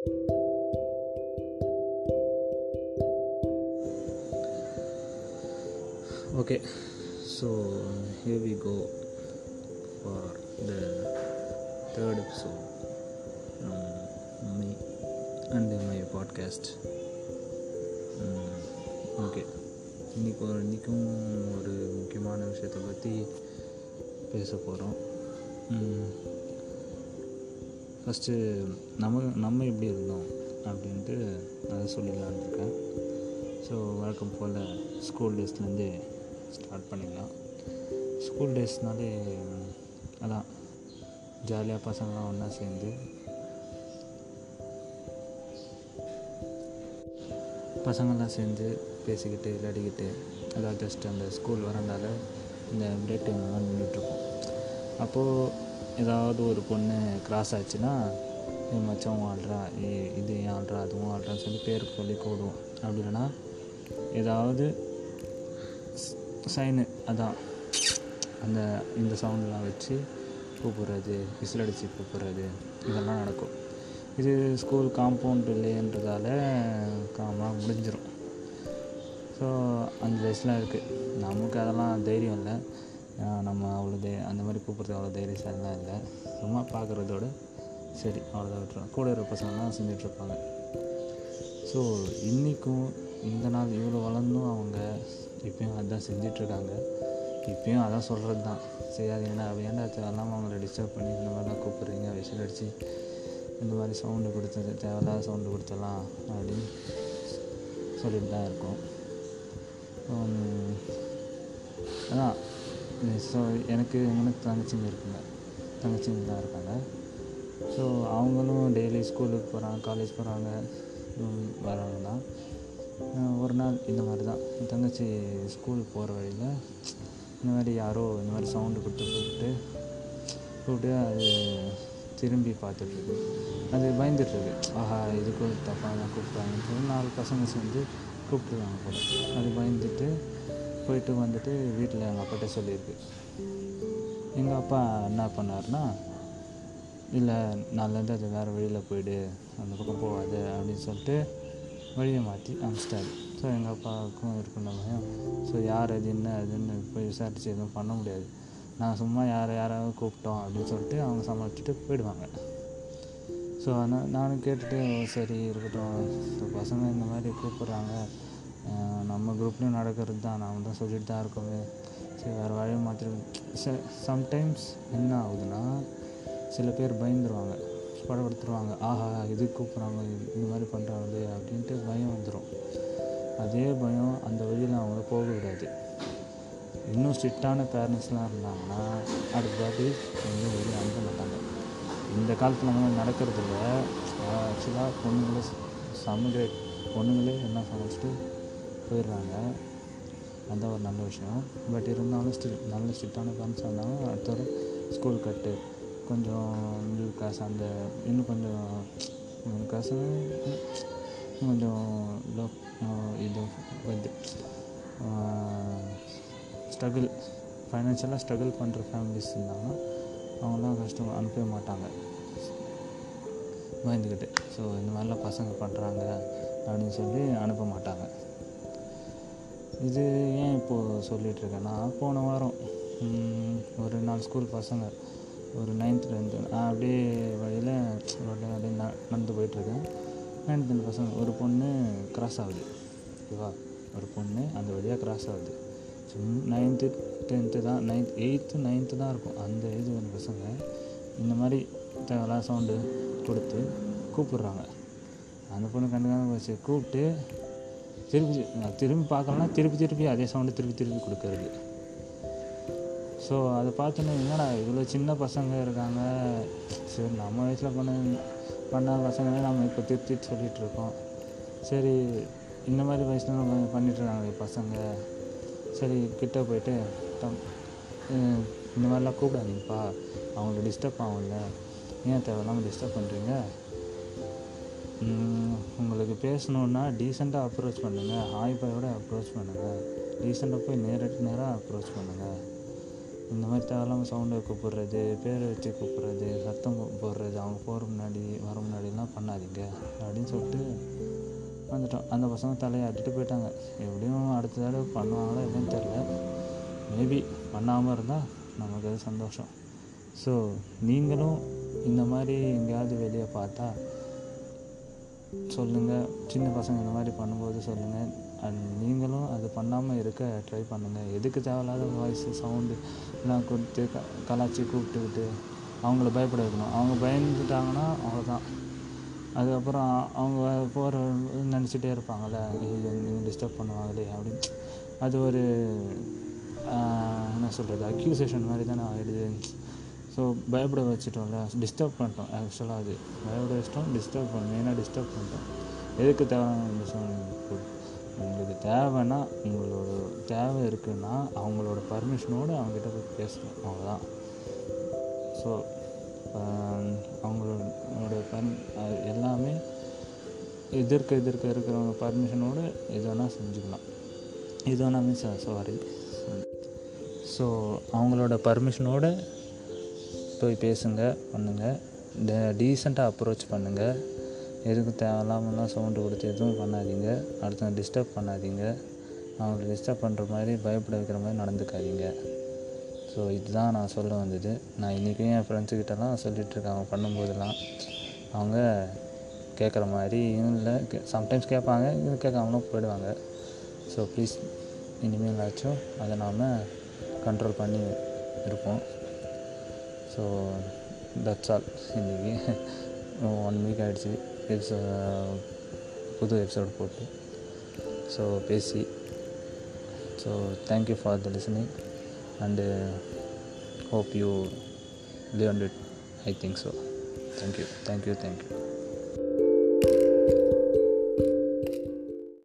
Okay, so here we go for the third episode from me and my podcast. Okay இன்றைக்கி ஒரு இன்றைக்கும் ஒரு முக்கியமான விஷயத்தை பற்றி பேச போகிறோம் ஃபஸ்ட்டு நம்ம நம்ம எப்படி இருந்தோம் அப்படின்ட்டு அதை சொல்லிடலான்னு இருக்கேன். ஸோ வழக்கம் போல் ஸ்கூல் டேஸ்லேருந்து ஸ்டார்ட் பண்ணிடலாம். ஸ்கூல் டேஸ்னாலே அதான் ஜாலியாக பசங்களாம் ஒன்றா சேர்ந்து பசங்கள்லாம் சேர்ந்து பேசிக்கிட்டு விளையாடிக்கிட்டு அதாவது ஜஸ்ட் அந்த ஸ்கூல் வரண்டால இந்த பிரேக் டைம்லாம் நின்றுட்டுருக்கோம் அப்போது ஏதாவது ஒரு பொண்ணு கிராஸ் ஆச்சுன்னா என் மச்சவன் ஆள்றா ஏ இது ஏன் ஆள்றா அதுவும் ஆள்றான்னு சொல்லி பேருக்கு சொல்லி கூடுவோம் அப்படி இல்லைன்னா ஏதாவது சைனு அதான் அந்த இந்த சவுண்டெலாம் வச்சு கூப்பிட்றது விசில் அடித்து கூப்பிட்றது இதெல்லாம் நடக்கும். இது ஸ்கூல் காம்பவுண்ட் இல்லைன்றதால காமாக முடிஞ்சிடும் ஸோ அந்த வயசுலாம் இருக்குது நமக்கு அதெல்லாம் தைரியம் இல்லை. நம்ம அவ்வளோ தை அந்த மாதிரி கூப்பிட்றது அவ்வளோ தைரியசாலிலாம் இல்லை. சும்மா பார்க்குறதோட சரி அவ்வளோதான் விட்டுரும் கூட இருக்கிற பசங்கள்லாம் செஞ்சிட்ருப்பாங்க. ஸோ இன்றைக்கும் இந்த நாள் இவ்வளோ வளர்ந்தும் அவங்க இப்பயும் அதுதான் செஞ்சிட்ருக்காங்க. இப்போயும் அதான் சொல்கிறது தான். செய்யாதீங்கன்னா அப்படி ஏன்டா தேவையில்லாமல் அவங்கள டிஸ்டர்ப் பண்ணி இந்த மாதிரிலாம் கூப்பிட்றீங்க. விஷயம் அடித்து இந்த மாதிரி சவுண்டு கொடுத்தது தேவையில்லாத சவுண்டு கொடுத்தலாம் அப்படின்னு சொல்லிட்டு தான் இருக்கும். அதான். ஸோ எனக்கு எனக்கு தங்கச்சிங்க இருக்குங்க. தங்கச்சிங்க தான் இருக்காங்க. ஸோ அவங்களும் டெய்லி ஸ்கூலுக்கு போகிறாங்க காலேஜ் போகிறாங்க வராங்க தான் ஒரு நாள் இந்த மாதிரி தான் என் தங்கச்சி ஸ்கூல் போகிற வழியில் இந்த மாதிரி யாரோ இந்த மாதிரி சவுண்டு கொடுத்து கூப்பிட்டு கூப்பிட்டு அது திரும்பி பார்த்துட்ருக்கு. அது பயந்துட்டுருக்கு ஆஹா இதுக்கு தப்பாக தான் கூப்பிட்டாங்கன்னு சொல்லி நாலு பசங்க சேர்ந்து கூப்பிட்டுருவாங்க போல. அது பயந்துட்டு போயிட்டு வந்துட்டு வீட்டில் எங்கள் அப்பாட்ட சொல்லியிருக்கு. எங்கள் அப்பா என்ன பண்ணார்னா இல்லை நாலுலேருந்து அது வேறு வழியில் போயிடு அந்த பக்கம் போகாது அப்படின்னு சொல்லிட்டு வழியை மாற்றி அனுப்பிச்சிட்டாரு. ஸோ எங்கள் அப்பாவுக்கும் இருக்கணும் பயம் ஸோ யார் அது என்ன அதுன்னு போய் விசாரித்து எதுவும் பண்ண முடியாது. நான் சும்மா யாரை யாராவது கூப்பிட்டோம் அப்படின்னு சொல்லிட்டு அவங்க சமாளிச்சுட்டு போயிடுவாங்க. ஸோ நான் நானும் கேட்டுட்டு சரி இருக்கட்டும். ஸோ பசங்க இந்த மாதிரி கூப்பிட்றாங்க. நம்ம குரூப்லேயும் நடக்கிறது தான் நாம் தான் சொல்லிட்டு தான் இருக்கோமே சரி வேறு வழியை மாற்றி சம்டைம்ஸ் என்ன ஆகுதுன்னா சில பேர் பயந்துருவாங்க. படப்படுத்துருவாங்க. ஆஹா இது கூப்பிட்றாங்க இந்த மாதிரி பண்ணுறாங்களே அப்படின்ட்டு பயம் வந்துடும் அதே பயம் அந்த வழியில் அவங்கள போக விடாது. இன்னும் ஸ்ட்ரிக்டான பேரண்ட்ஸ்லாம் இருந்தாங்கன்னா அடுத்ததாட்டி எங்கேயும் வெளியே அனுப்ப மாட்டாங்க. இந்த காலத்தில் அந்த மாதிரி நடக்கிறது இல்லை ஆக்சுவலாக பொண்ணுங்களே சமைக்கிற பொண்ணுங்களே எல்லாம் சமைச்சிட்டு போயிடுறாங்க. அந்த ஒரு நல்ல விஷயம். பட் இருந்தாலும் ஸ்டில் நல்ல ஸ்ட்ரிக்டான பேரண்ட்ஸாக இருந்தாலும் அடுத்த ஸ்கூல் கட்டு. கொஞ்சம் மிடில் கிளாஸ் அந்த இன்னும் கொஞ்சம் மிடில் கிளாஸ் கொஞ்சம் லோ இது வந்து ஸ்ட்ரகிள் ஃபைனான்ஷியலாக ஸ்ட்ரகிள் பண்ணுற ஃபேமிலிஸ் இருந்தாங்கன்னா அவங்களாம் கஷ்டம் அனுப்பவே மாட்டாங்க. பயந்துக்கிட்டு. ஸோ இந்த மாதிரிலாம் பசங்க பண்ணுறாங்க அப்படின்னு சொல்லி அனுப்ப மாட்டாங்க. இது ஏன் இப்போது சொல்லிகிட்ருக்கேன்னா போன வாரம் ஒரு நாலு ஸ்கூல் பசங்க ஒரு நைன்த்துலேருந்து நான் அப்படியே வழியில் ரோட்டில் அப்படியே ந நடந்து போயிட்டுருக்கேன். நைன்த்து பசங்க ஒரு பொண்ணு க்ராஸ் ஆகுது. ஓகேவா ஒரு பொண்ணு அந்த வழியாக க்ராஸ் ஆகுது. சும் நைன்த்து டென்த்து தான் நைன்த் எயித்து நைன்த்து தான் இருக்கும். அந்த ஏஜ் வந்த பசங்க இந்த மாதிரி தேவையில்லாத சவுண்டு கொடுத்து கூப்பிட்றாங்க. அந்த பொண்ணு கண்டுக்காமல் போச்சு. கூப்பிட்டு திருப்பி திரும்பி பார்க்கலன்னா திருப்பி திருப்பி அதே சவுண்டு திருப்பி திருப்பி கொடுக்கறது. ஸோ அதை பார்த்தோன்னே என்னடா இவ்வளோ சின்ன பசங்க இருக்காங்க? சரி நம்ம வயசில் பண்ண பண்ண பசங்களே நம்ம இப்போ திருத்தி சொல்லிகிட்டு இருக்கோம். சரி இந்த மாதிரி வயசில் நம்ம பண்ணிட்டுருக்காங்க பசங்க. சரி கிட்டே போயிட்டு தம் இந்த மாதிரிலாம் கூப்பிடாதீங்கப்பா. அவங்கள டிஸ்டர்ப் ஆகும்ல. ஏன் தேவையில்லாமல் டிஸ்டர்ப் பண்ணுறீங்க உங்களுக்கு பேசணுன்னா டீசெண்டாக அப்ரோச் பண்ணுங்கள் ஹாய் பாயோட அப்ரோச் பண்ணுங்கள் டீசெண்டாக போய் நேரட்டு நேராக அப்ரோச் பண்ணுங்கள் இந்த மாதிரி தேவையில்லாமல் சவுண்டை கூப்பிட்றது பேரை வச்சு கூப்பிட்றது சத்தம் போடுறது அவங்க போகிற முன்னாடி வர முன்னாடிலாம் பண்ணாதீங்க அப்படின்னு சொல்லிட்டு வந்துட்டோம். அந்த பசங்க தலையாட்டிட்டு போயிட்டாங்க. எப்படியும் அடுத்த தடவை பண்ணுவாங்களா இல்லைன்னு தெரில மேபி பண்ணாமல் இருந்தால் நமக்கு அது சந்தோஷம். ஸோ நீங்களும் இந்த மாதிரி எங்கேயாவது வெளியே பார்த்தா சொல்லுங்கள் சின்ன பசங்க இந்த மாதிரி பண்ணும்போது சொல்லுங்கள் அண்ட் நீங்களும் அது பண்ணாமல் இருக்க ட்ரை பண்ணுங்கள் எதுக்கு தேவையில்லாத வாய்ஸு சவுண்டு எல்லாம் கொடுத்து க கலாச்சி கூப்பிட்டுக்கிட்டு அவங்கள பயப்பட வைக்கணும். அவங்க பயந்துட்டாங்கன்னா அவ்வளோதான் அதுக்கப்புறம் அவங்க போகிற நினச்சிட்டே இருப்பாங்கள்ல இவங்க டிஸ்டர்ப் பண்ணுவாங்களே அப்படின்னு. அது ஒரு என்ன சொல்கிறது அக்யூசேஷன் மாதிரி தானே ஆகிடுது ஸோ பயப்பட வச்சுட்டோம்ல. டிஸ்டர்ப் பண்ணிட்டோம். ஆக்சுவலாக அது. பயப்பட வச்சிட்டோம். டிஸ்டர்ப் பண்ணோம் மெயினாக டிஸ்டர்ப் பண்ணிட்டோம். எதுக்கு தேவையான விஷயம்? உங்களுக்கு தேவைன்னா உங்களோட தேவை இருக்குன்னா அவங்களோட பர்மிஷனோடு அவங்ககிட்ட போய் பேசணும். அவ்வளோதான் ஸோ um, அவங்களோட பர் எல்லாமே எதிர்க்க எதிர்க்க இருக்கிறவங்க பர்மிஷனோடு எது வேணால் செஞ்சுக்கலாம். இது வேணால் மீன்ஸ் சாரி ஸோ அவங்களோட பர்மிஷனோட போய் பேசுங்க பண்ணுங்கள் டீசெண்டாக அப்ரோச் பண்ணுங்கள் எதுக்கு தேவையில்லாமலாம் சவுண்டு கொடுத்து எதுவும் பண்ணாதீங்க. அடுத்தவங்க டிஸ்டர்ப் பண்ணாதீங்க. அவங்கள டிஸ்டர்ப் பண்ணுற மாதிரி பயப்பட வைக்கிற மாதிரி நடந்துக்காதீங்க. ஸோ இதுதான் நான் சொல்ல வந்தது. நான் இன்றைக்கும் என் ஃப்ரெண்ட்ஸுக்கிட்டலாம் சொல்லிகிட்ருக்காங்க பண்ணும்போதெல்லாம். அவங்க கேட்குற மாதிரி இல்லை. சம்டைம்ஸ் கேட்பாங்க இது கேட்காமலும் போயிடுவாங்க. ஸோ ப்ளீஸ் இனிமேலாச்சும் அதை நாம் கண்ட்ரோல் பண்ணி இருப்போம். ஸோ தட்ஸ் ஆல் இன்றைக்கி ஒன் வீக் ஆகிடுச்சு எபிசோ புது எபிசோடு போட்டு ஸோ பேசி so thank you for the listening and hope you live it I think so thank you thank you thank you